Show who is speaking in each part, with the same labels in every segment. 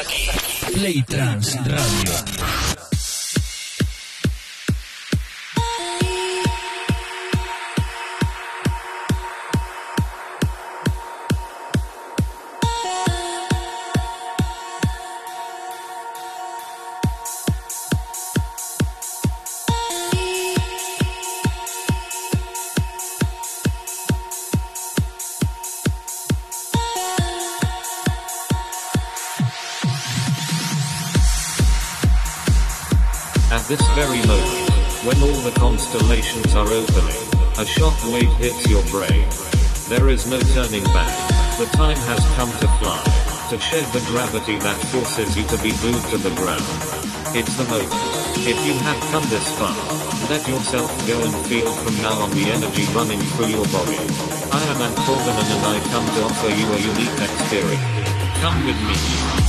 Speaker 1: aquí. Play Trans Radio.
Speaker 2: Hits your brain. There is no turning back. The time has come to fly, to shed the gravity that forces you to be glued to the ground. It's the moment. If you have come this far, let yourself go and feel from now on the energy running through your body. I am Antorvanen and I come to offer you a unique experience. Come with me.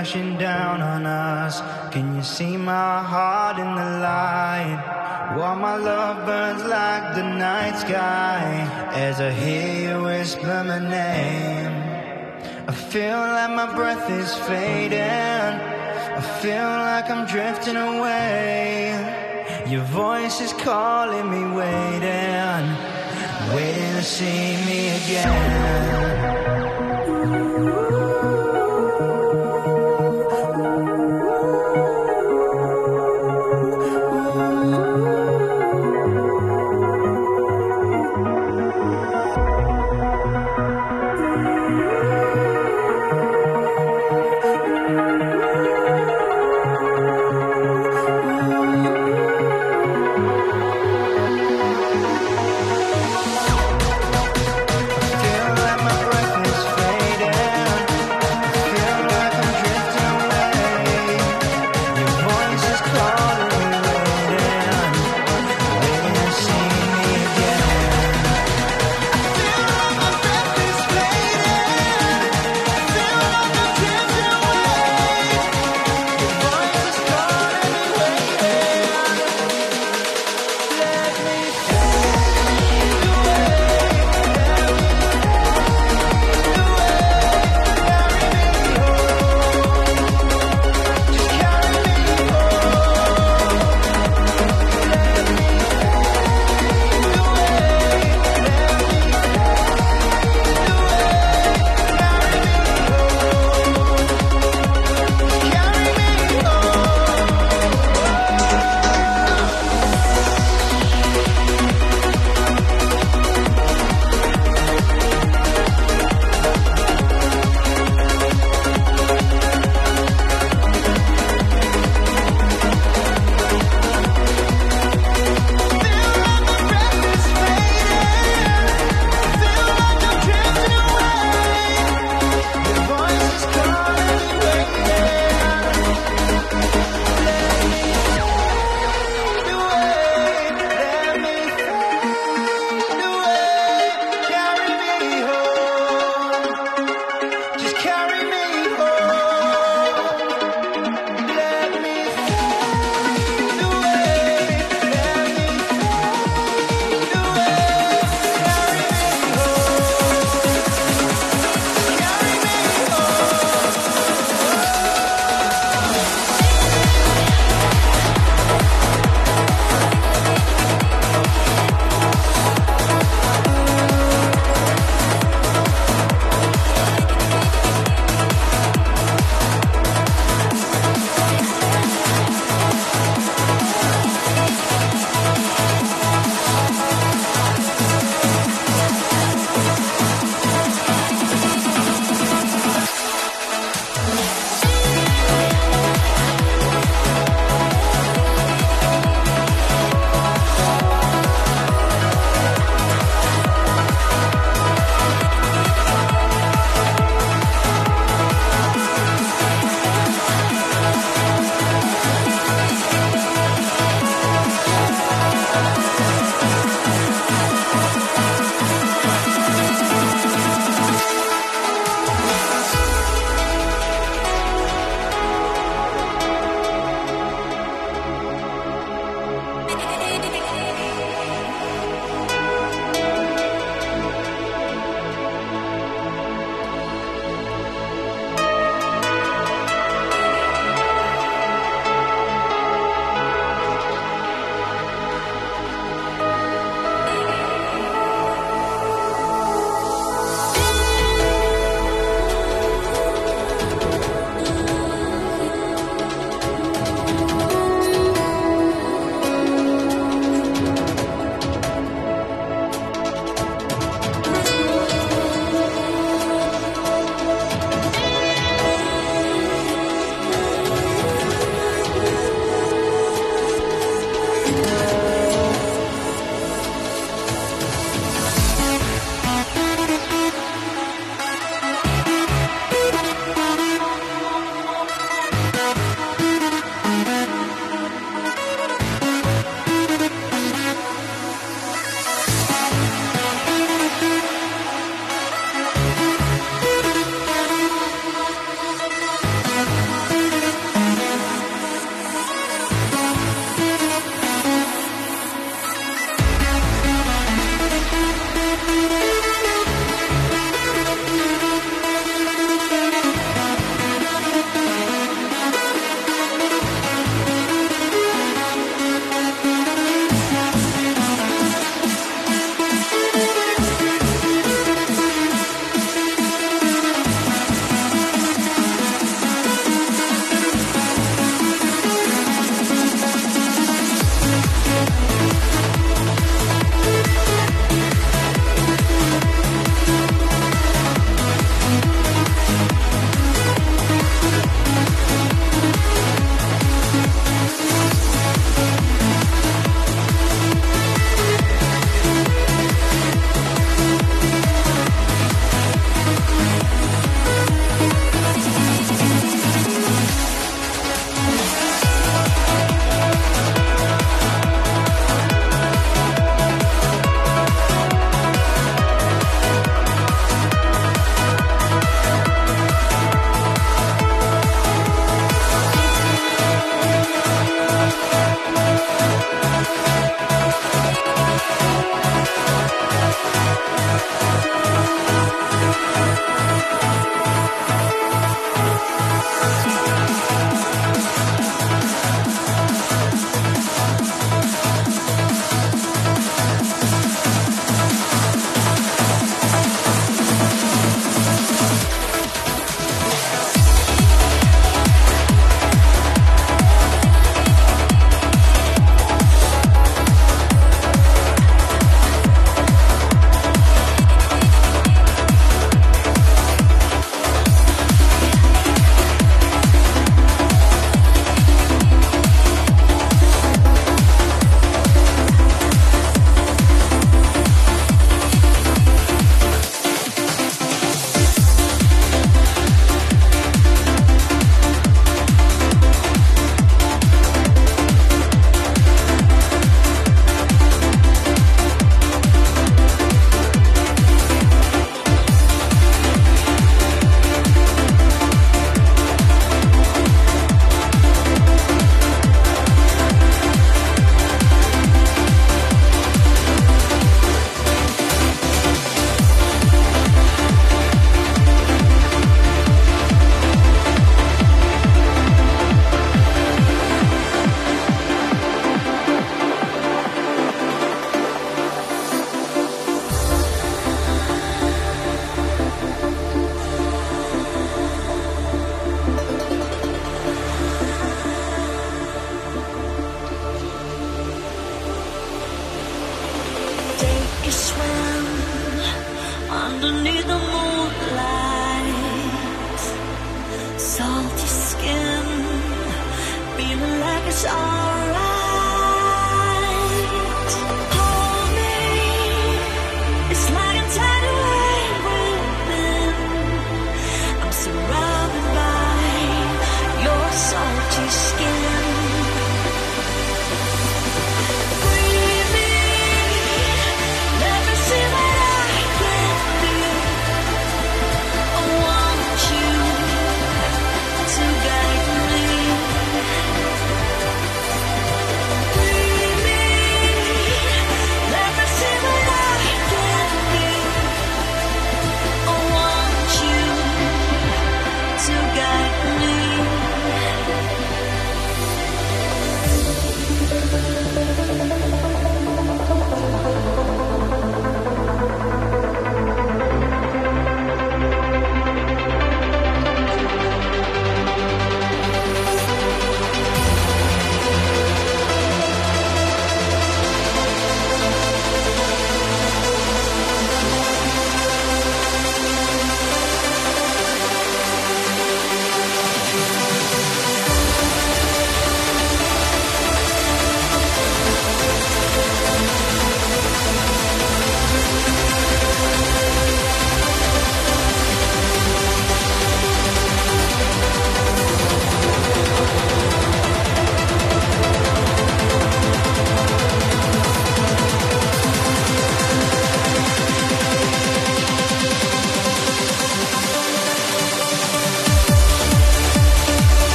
Speaker 3: Crashing down on us. Can you see my heart in the light? While my love burns like the night sky as I hear you whisper my name. I feel like my breath is fading. I feel like I'm drifting away. Your voice is calling me, waiting, waiting to see me again. Feel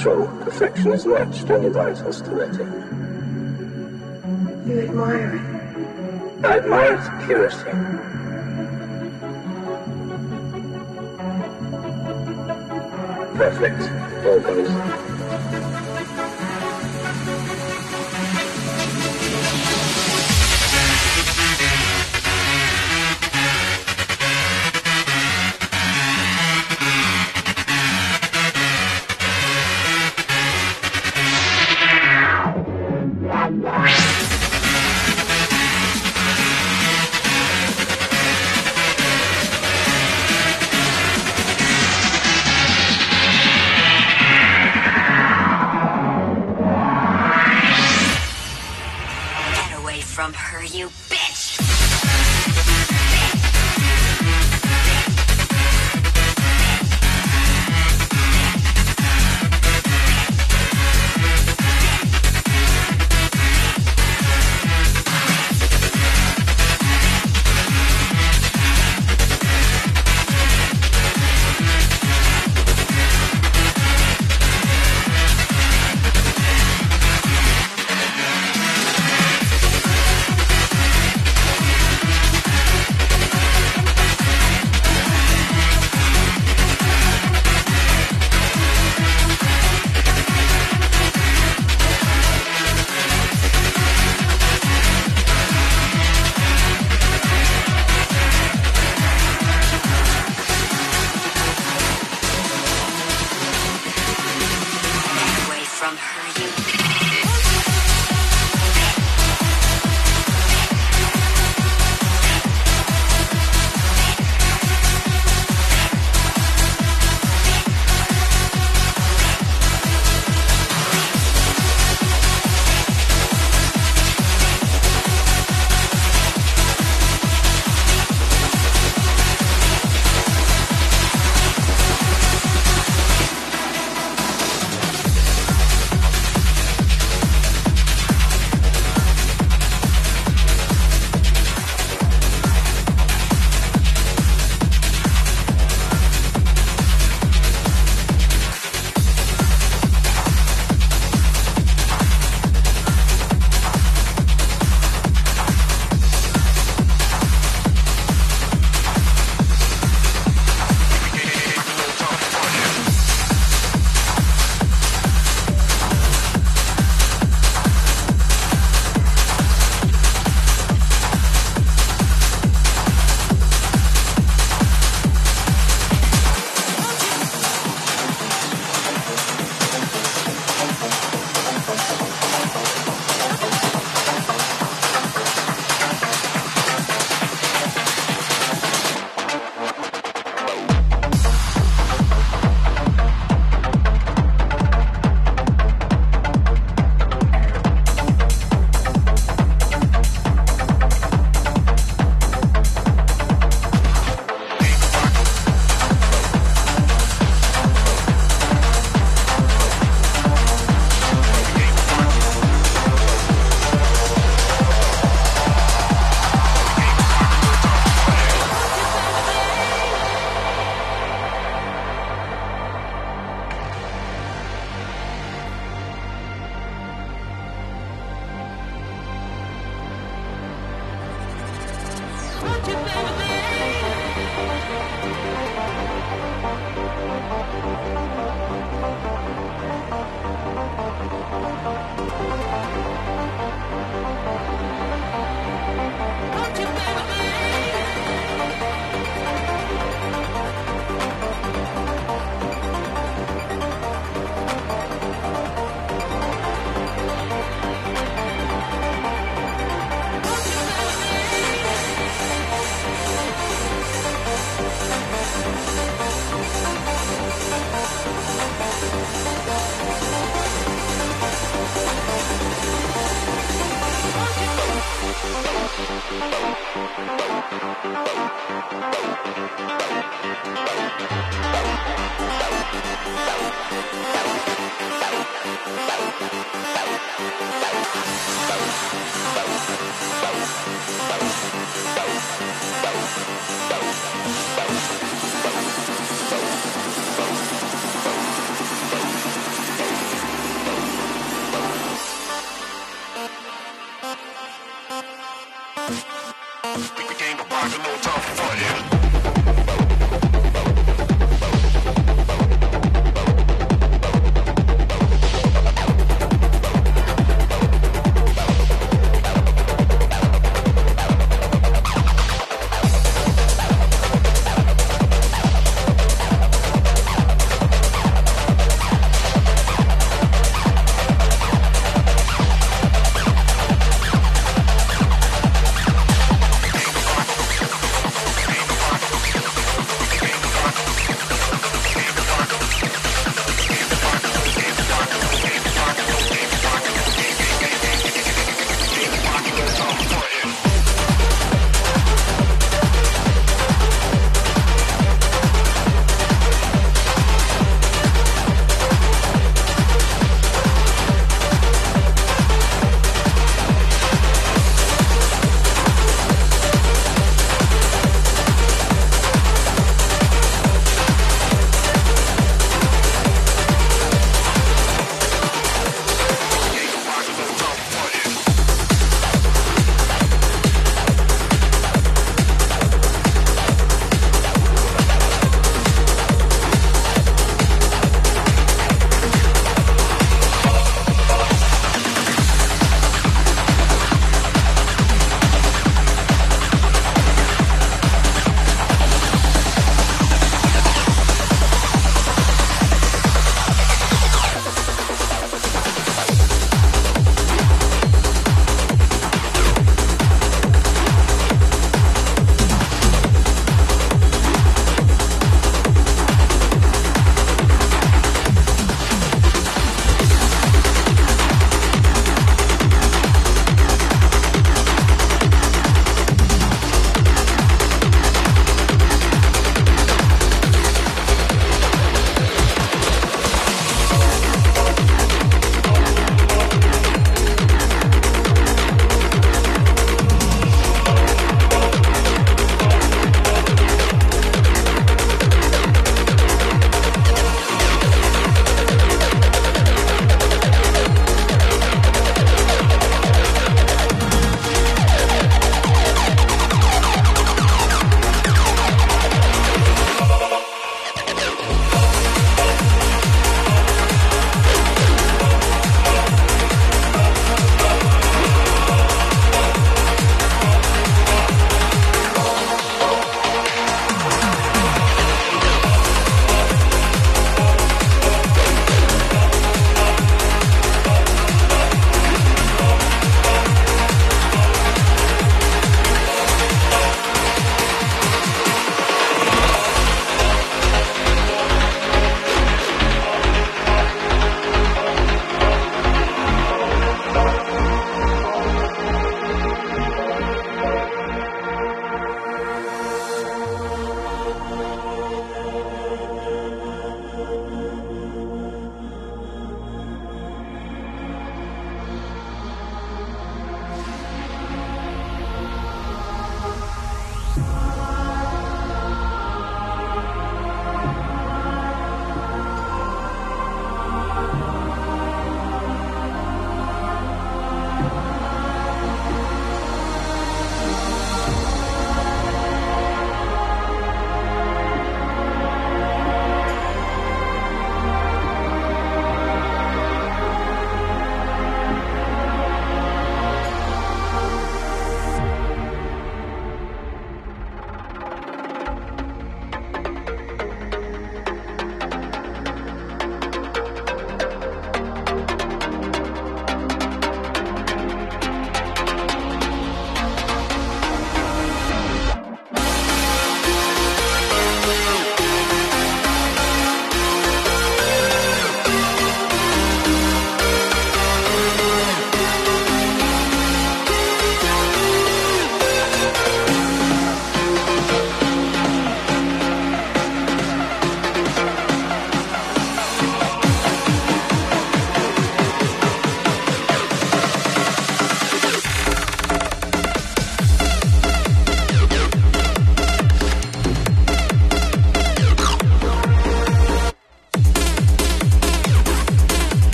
Speaker 4: Structural perfection is matched only by its austerity.
Speaker 5: You admire it.
Speaker 4: I admire its purity. Perfect, always.